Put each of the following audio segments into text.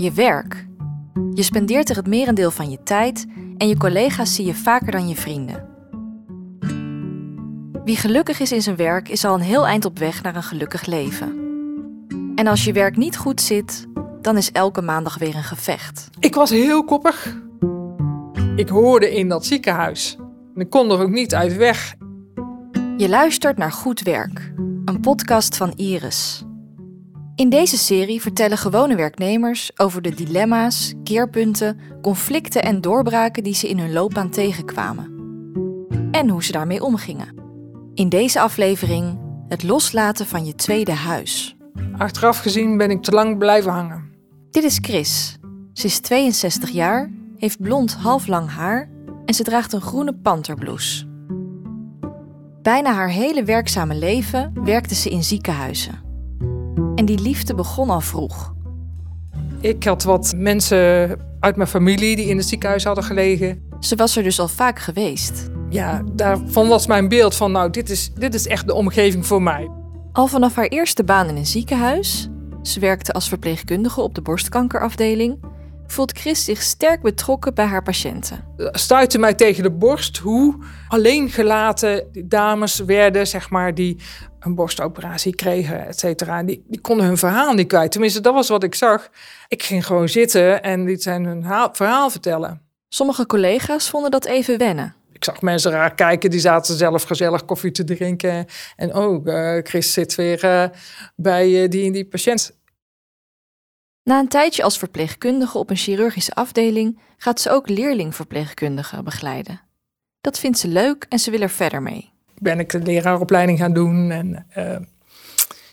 Je werk. Je spendeert er het merendeel van je tijd en je collega's zie je vaker dan je vrienden. Wie gelukkig is in zijn werk is al een heel eind op weg naar een gelukkig leven. En als je werk niet goed zit, dan is elke maandag weer een gevecht. Ik was heel koppig. Ik hoorde in dat ziekenhuis. En ik kon er ook niet uit weg. Je luistert naar Goed Werk, een podcast van Iris. In deze serie vertellen gewone werknemers over de dilemma's, keerpunten, conflicten en doorbraken die ze in hun loopbaan tegenkwamen. En hoe ze daarmee omgingen. In deze aflevering het loslaten van je tweede huis. Achteraf gezien ben ik te lang blijven hangen. Dit is Chris. Ze is 62 jaar, heeft blond halflang haar en ze draagt een groene panterblouse. Bijna haar hele werkzame leven werkte ze in ziekenhuizen. En die liefde begon al vroeg. Ik had wat mensen uit mijn familie die in het ziekenhuis hadden gelegen. Ze was er dus al vaak geweest. Ja, daarvan was mijn beeld van, nou, dit is, dit is echt de omgeving voor mij. Al vanaf haar eerste baan in een ziekenhuis, ze werkte als verpleegkundige op de borstkankerafdeling, voelt Chris zich sterk betrokken bij haar patiënten. Stuitte mij tegen de borst hoe alleen gelaten dames werden, zeg maar, die een borstoperatie kregen, et cetera. Die, die konden hun verhaal niet kwijt. Tenminste, dat was wat ik zag. Ik ging gewoon zitten en liet zijn hun verhaal vertellen. Sommige collega's vonden dat even wennen. Ik zag mensen raar kijken, die zaten zelf gezellig koffie te drinken. En oh, uh, Chris zit weer uh, bij uh, die en die patiënt. Na een tijdje als verpleegkundige op een chirurgische afdeling gaat ze ook leerlingverpleegkundigen begeleiden. Dat vindt ze leuk en ze wil er verder mee. Ben ik de leraaropleiding gaan doen en uh,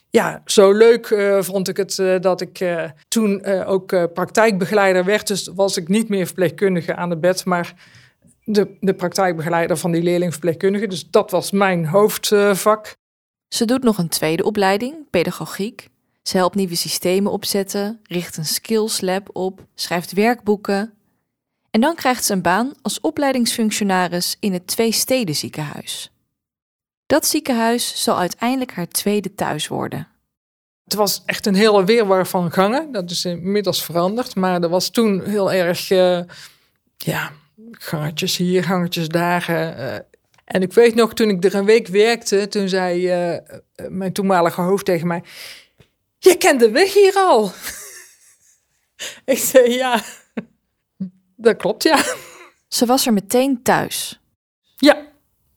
ja, zo leuk uh, vond ik het uh, dat ik toen ook praktijkbegeleider werd. Dus was ik niet meer verpleegkundige aan het bed, maar de, de praktijkbegeleider van die leerlingverpleegkundige. Dus dat was mijn hoofdvak. Ze doet nog een tweede opleiding, pedagogiek. Ze helpt nieuwe systemen opzetten, richt een skills lab op, schrijft werkboeken. En dan krijgt ze een baan als opleidingsfunctionaris in het Twee Steden ziekenhuis. Dat ziekenhuis zal uiteindelijk haar tweede thuis worden. Het was echt een hele weerwar van gangen. Dat is inmiddels veranderd. Maar er was toen heel erg, uh, ja, gangetjes hier, gangetjes daar. Uh, en ik weet nog, toen ik er een week werkte, toen zei mijn toenmalige hoofd tegen mij... Je kent de weg hier al. ik zei, ja, dat klopt, ja. Ze was er meteen thuis. Ja,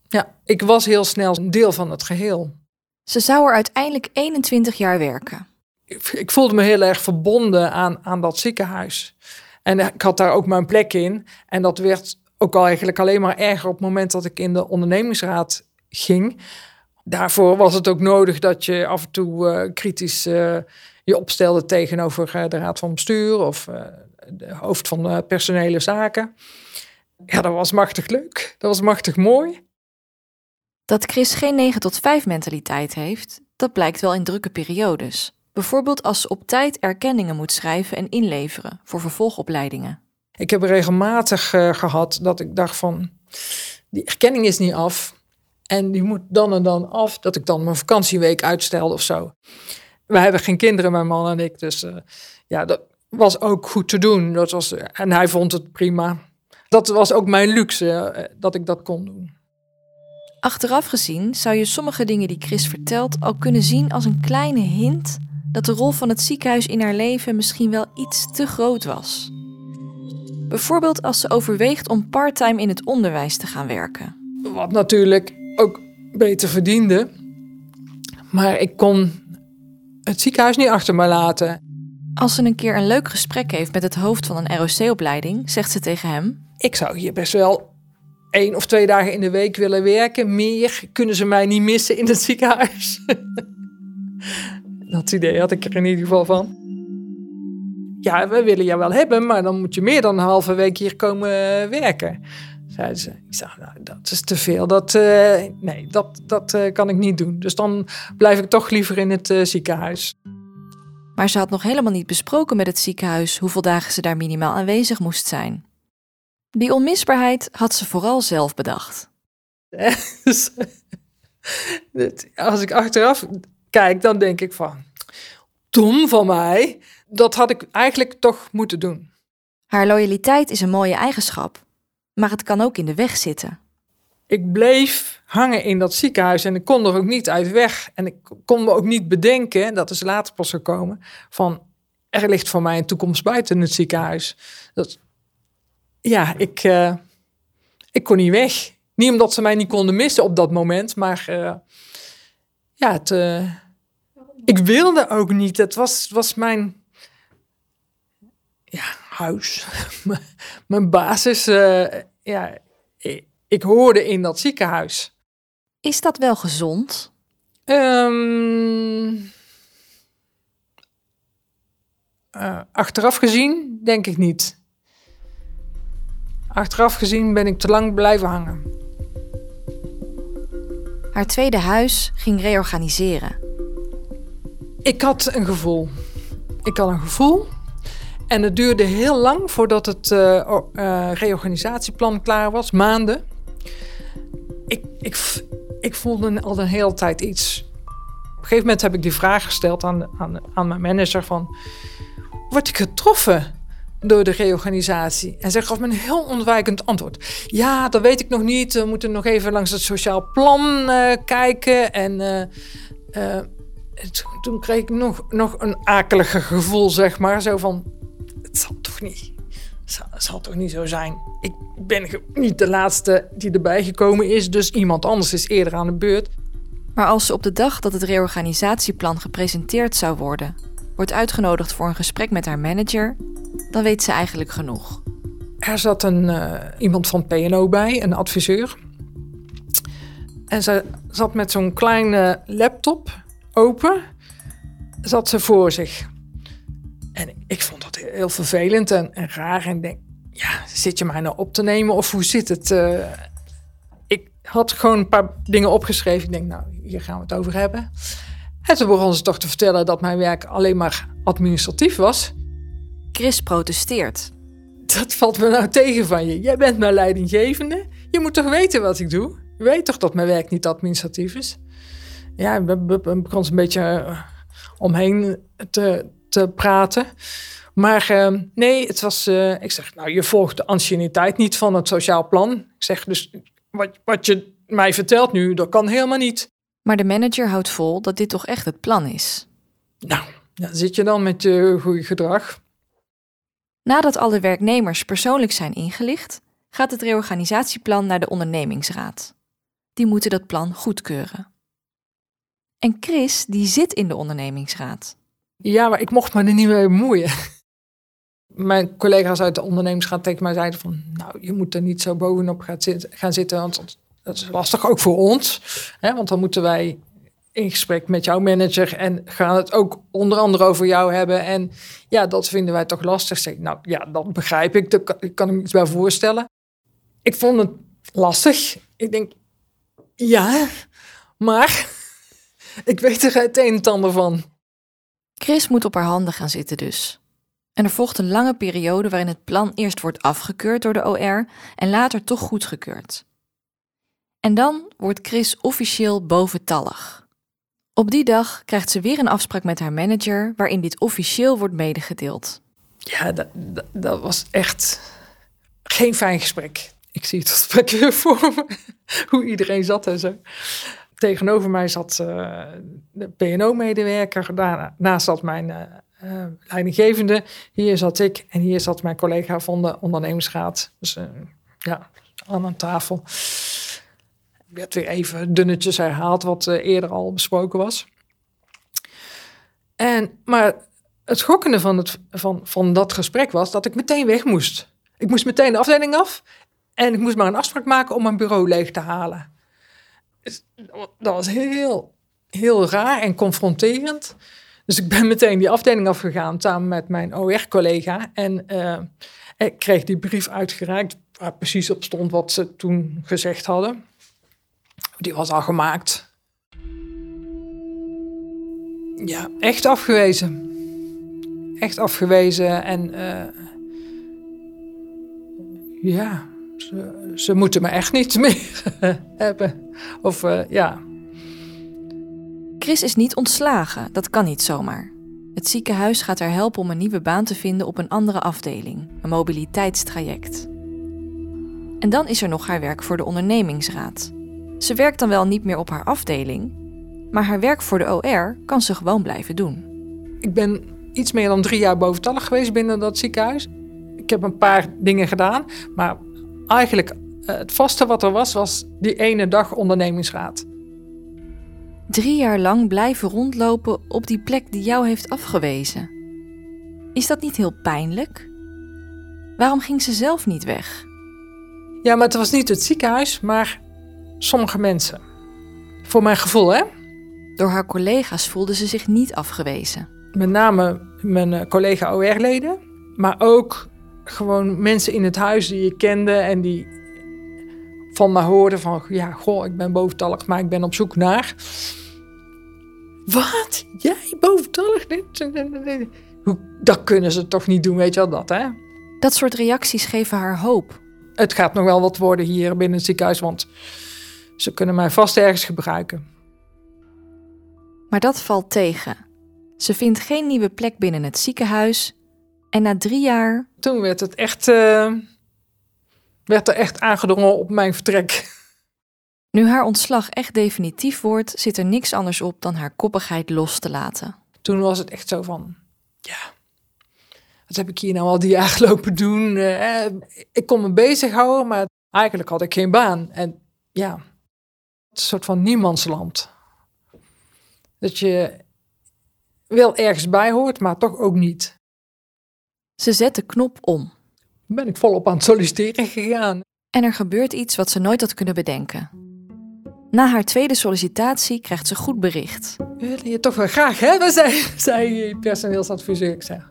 ja, ik was heel snel een deel van het geheel. Ze zou er uiteindelijk 21 jaar werken. Ik, ik voelde me heel erg verbonden aan, aan dat ziekenhuis. En ik had daar ook mijn plek in. En dat werd ook al eigenlijk alleen maar erger op het moment dat ik in de ondernemingsraad ging. Daarvoor was het ook nodig dat je af en toe uh, kritisch uh, je opstelde tegenover uh, de raad van bestuur of de hoofd van personele zaken. Ja, dat was machtig leuk. Dat was machtig mooi. Dat Chris geen 9 tot 5 mentaliteit heeft, dat blijkt wel in drukke periodes. Bijvoorbeeld als ze op tijd erkenningen moet schrijven en inleveren voor vervolgopleidingen. Ik heb regelmatig uh, gehad dat ik dacht van, die erkenning is niet af. En die moet dan en dan af, dat ik dan mijn vakantieweek uitstelde of zo. We hebben geen kinderen, mijn man en ik. Dus uh, ja, dat was ook goed te doen. Dat was, en hij vond het prima. Dat was ook mijn luxe, uh, dat ik dat kon doen. Achteraf gezien zou je sommige dingen die Chris vertelt al kunnen zien als een kleine hint dat de rol van het ziekenhuis in haar leven misschien wel iets te groot was. Bijvoorbeeld als ze overweegt om parttime in het onderwijs te gaan werken. Wat natuurlijk ook beter verdiende. Maar ik kon het ziekenhuis niet achter me laten. Als ze een keer een leuk gesprek heeft met het hoofd van een ROC-opleiding, zegt ze tegen hem: Ik zou hier best wel één of twee dagen in de week willen werken. Meer kunnen ze mij niet missen in het ziekenhuis. Dat idee had ik er in ieder geval van. Ja, we willen jou wel hebben, maar dan moet je meer dan een halve week hier komen werken. Zeiden ze. Ik nou, dat is te veel. Dat, uh, nee, dat, dat uh, kan ik niet doen. Dus dan blijf ik toch liever in het uh, ziekenhuis. Maar ze had nog helemaal niet besproken met het ziekenhuis hoeveel dagen ze daar minimaal aanwezig moest zijn. Die onmisbaarheid had ze vooral zelf bedacht. Als ik achteraf kijk, dan denk ik van... dom van mij. Dat had ik eigenlijk toch moeten doen. Haar loyaliteit is een mooie eigenschap, maar het kan ook in de weg zitten. Ik bleef hangen in dat ziekenhuis en ik kon er ook niet uit weg. En ik kon me ook niet bedenken, dat is later pas gekomen, van er ligt voor mij een toekomst buiten het ziekenhuis. Dat, ja, ik, uh, ik kon niet weg. Niet omdat ze mij niet konden missen op dat moment, maar uh, ja, het, uh, ik wilde ook niet. Het was, was mijn ja, huis, mijn basis. ja, ik, ik, hoorde in dat ziekenhuis. Is dat wel gezond? Um, uh, achteraf gezien, denk ik niet. Achteraf gezien ben ik te lang blijven hangen. Haar tweede huis ging reorganiseren. Ik had een gevoel. Ik had een gevoel. En het duurde heel lang voordat het uh, uh, reorganisatieplan klaar was, maanden. Ik, ik, ik voelde al een hele tijd iets. Op een gegeven moment heb ik die vraag gesteld aan, aan, aan mijn manager van word ik getroffen door de reorganisatie. En zij gaf me een heel ontwijkend antwoord. Ja, dat weet ik nog niet. We moeten nog even langs het sociaal plan uh, kijken. En toen kreeg ik nog, nog een akelige gevoel, zeg maar. Zo van, het zal toch niet, het zal, zal toch niet zo zijn. Ik ben niet de laatste die erbij gekomen is. Dus iemand anders is eerder aan de beurt. Maar als ze op de dag dat het reorganisatieplan gepresenteerd zou worden wordt uitgenodigd voor een gesprek met haar manager, dan weet ze eigenlijk genoeg. Er zat een, uh, iemand van PNO bij, een adviseur. En ze zat met zo'n kleine laptop open, zat ze voor zich. En ik vond heel vervelend en, en raar. En denk, ja, zit je mij nou op te nemen of hoe zit het? Uh, ik had gewoon een paar dingen opgeschreven. Ik denk, nou, hier gaan we het over hebben. En toen begon ze toch te vertellen dat mijn werk alleen maar administratief was. Chris protesteert. Dat valt me nou tegen van je. Jij bent mijn leidinggevende. Je moet toch weten wat ik doe? Je weet toch dat mijn werk niet administratief is? Ja, we, begon ze een beetje eh, omheen te, te praten. Maar uh, nee, het was. Uh, ik zeg, nou, je volgt de anciëniteit niet van het sociaal plan. Ik zeg dus, wat, wat je mij vertelt nu, dat kan helemaal niet. Maar de manager houdt vol dat dit toch echt het plan is. Nou, dan zit je dan met je goede gedrag. Nadat alle werknemers persoonlijk zijn ingelicht, gaat het reorganisatieplan naar de ondernemingsraad. Die moeten dat plan goedkeuren. En Chris, die zit in de ondernemingsraad. Ja, maar ik mocht me er niet mee bemoeien. Mijn collega's uit de ondernemingsraad tegen mij zeiden van... nou, je moet er niet zo bovenop gaan zitten, want dat is lastig ook voor ons. Hè, want dan moeten wij in gesprek met jouw manager en gaan het ook onder andere over jou hebben. En ja, dat vinden wij toch lastig. Zeg, nou ja, dat begrijp ik. Ik kan me iets bij voorstellen. Ik vond het lastig. Ik denk, ja, maar ik weet er het een en ander van. Chris moet op haar handen gaan zitten dus. En er volgt een lange periode waarin het plan eerst wordt afgekeurd door de OR en later toch goedgekeurd. En dan wordt Chris officieel boventallig. Op die dag krijgt ze weer een afspraak met haar manager waarin dit officieel wordt medegedeeld. Ja, dat, dat, was echt geen fijn gesprek. Ik zie het gesprek weer voor me, hoe iedereen zat en zo. Tegenover mij zat uh, de PNO-medewerker, daarnaast zat mijn uh, uh, leidinggevende, hier zat ik en hier zat mijn collega van de ondernemingsraad. Dus ja, aan een tafel werd weer even dunnetjes herhaald wat uh, eerder al besproken was. En, maar het schokkende van, het, van, van dat gesprek was dat ik meteen weg moest. Ik moest meteen de afdeling af en ik moest maar een afspraak maken om mijn bureau leeg te halen. Dus, dat was heel, heel raar en confronterend. Dus ik ben meteen die afdeling afgegaan samen met mijn OR-collega. En uh, ik kreeg die brief uitgereikt waar precies op stond wat ze toen gezegd hadden. Die was al gemaakt. Ja, echt afgewezen. Echt afgewezen en uh, ja, ze, moeten me echt niet meer hebben. Of uh, ja. Chris is niet ontslagen, dat kan niet zomaar. Het ziekenhuis gaat haar helpen om een nieuwe baan te vinden op een andere afdeling, een mobiliteitstraject. En dan is er nog haar werk voor de ondernemingsraad. Ze werkt dan wel niet meer op haar afdeling, maar haar werk voor de OR kan ze gewoon blijven doen. Ik ben iets meer dan drie jaar boventallig geweest binnen dat ziekenhuis. Ik heb een paar dingen gedaan, maar eigenlijk eh, het vaste wat er was, was die ene dag ondernemingsraad. Drie jaar lang blijven rondlopen op die plek die jou heeft afgewezen. Is dat niet heel pijnlijk? Waarom ging ze zelf niet weg? Ja, maar het was niet het ziekenhuis, maar sommige mensen. Voor mijn gevoel, hè? Door haar collega's voelde ze zich niet afgewezen. Met name mijn eh, collega OR-leden, maar ook gewoon mensen in het huis die je kende en die van me hoorden van, ja, goh, ik ben boventallig, maar ik ben op zoek naar. Wat? Jij boventallig? Dat kunnen ze toch niet doen, weet je wel dat, hè? Dat soort reacties geven haar hoop. Het gaat nog wel wat worden hier binnen het ziekenhuis, want ze kunnen mij vast ergens gebruiken. Maar dat valt tegen. Ze vindt geen nieuwe plek binnen het ziekenhuis. En na drie jaar. Toen werd het echt. Uh, werd er echt aangedrongen op mijn vertrek. Nu haar ontslag echt definitief wordt, zit er niks anders op dan haar koppigheid los te laten. Toen was het echt zo van. Ja. Wat heb ik hier nou al die jaar lopen doen? Uh, ik kon me bezighouden, maar eigenlijk had ik geen baan. En ja, een soort van niemandsland. Dat je wel ergens bij hoort, maar toch ook niet. Ze zet de knop om. Ben ik volop aan het solliciteren gegaan. En er gebeurt iets wat ze nooit had kunnen bedenken. Na haar tweede sollicitatie krijgt ze goed bericht. Willen je toch wel graag hebben, zei, zei personeelsadviseur. Ik zeg,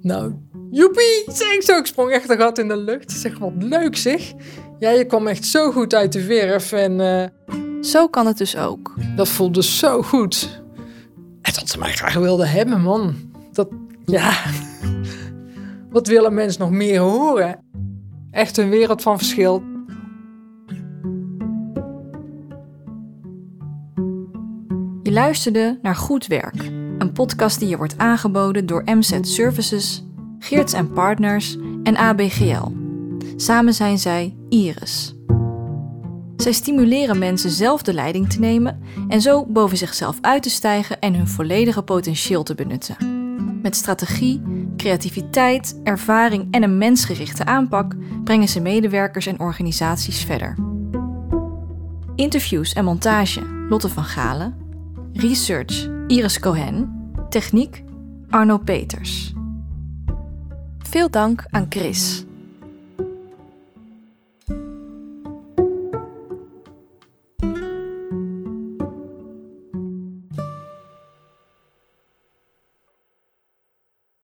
nou, joepie, zeg ik zo. Ik sprong echt een gat in de lucht. Zeg, wat leuk zeg. Ja, je kwam echt zo goed uit de verf en... Uh... Zo kan het dus ook. Dat voelde zo goed. En dat ze mij graag wilden hebben, man. Dat, ja... Wat willen mensen nog meer horen? Echt een wereld van verschil. Je luisterde naar Goed Werk, een podcast die je wordt aangeboden door MZ Services, Geerts Partners en ABGL. Samen zijn zij Iris. Zij stimuleren mensen zelf de leiding te nemen en zo boven zichzelf uit te stijgen en hun volledige potentieel te benutten. Met strategie, creativiteit, ervaring en een mensgerichte aanpak brengen ze medewerkers en organisaties verder. Interviews en montage Lotte van Galen. Research Iris Cohen. Techniek Arno Peters. Veel dank aan Chris.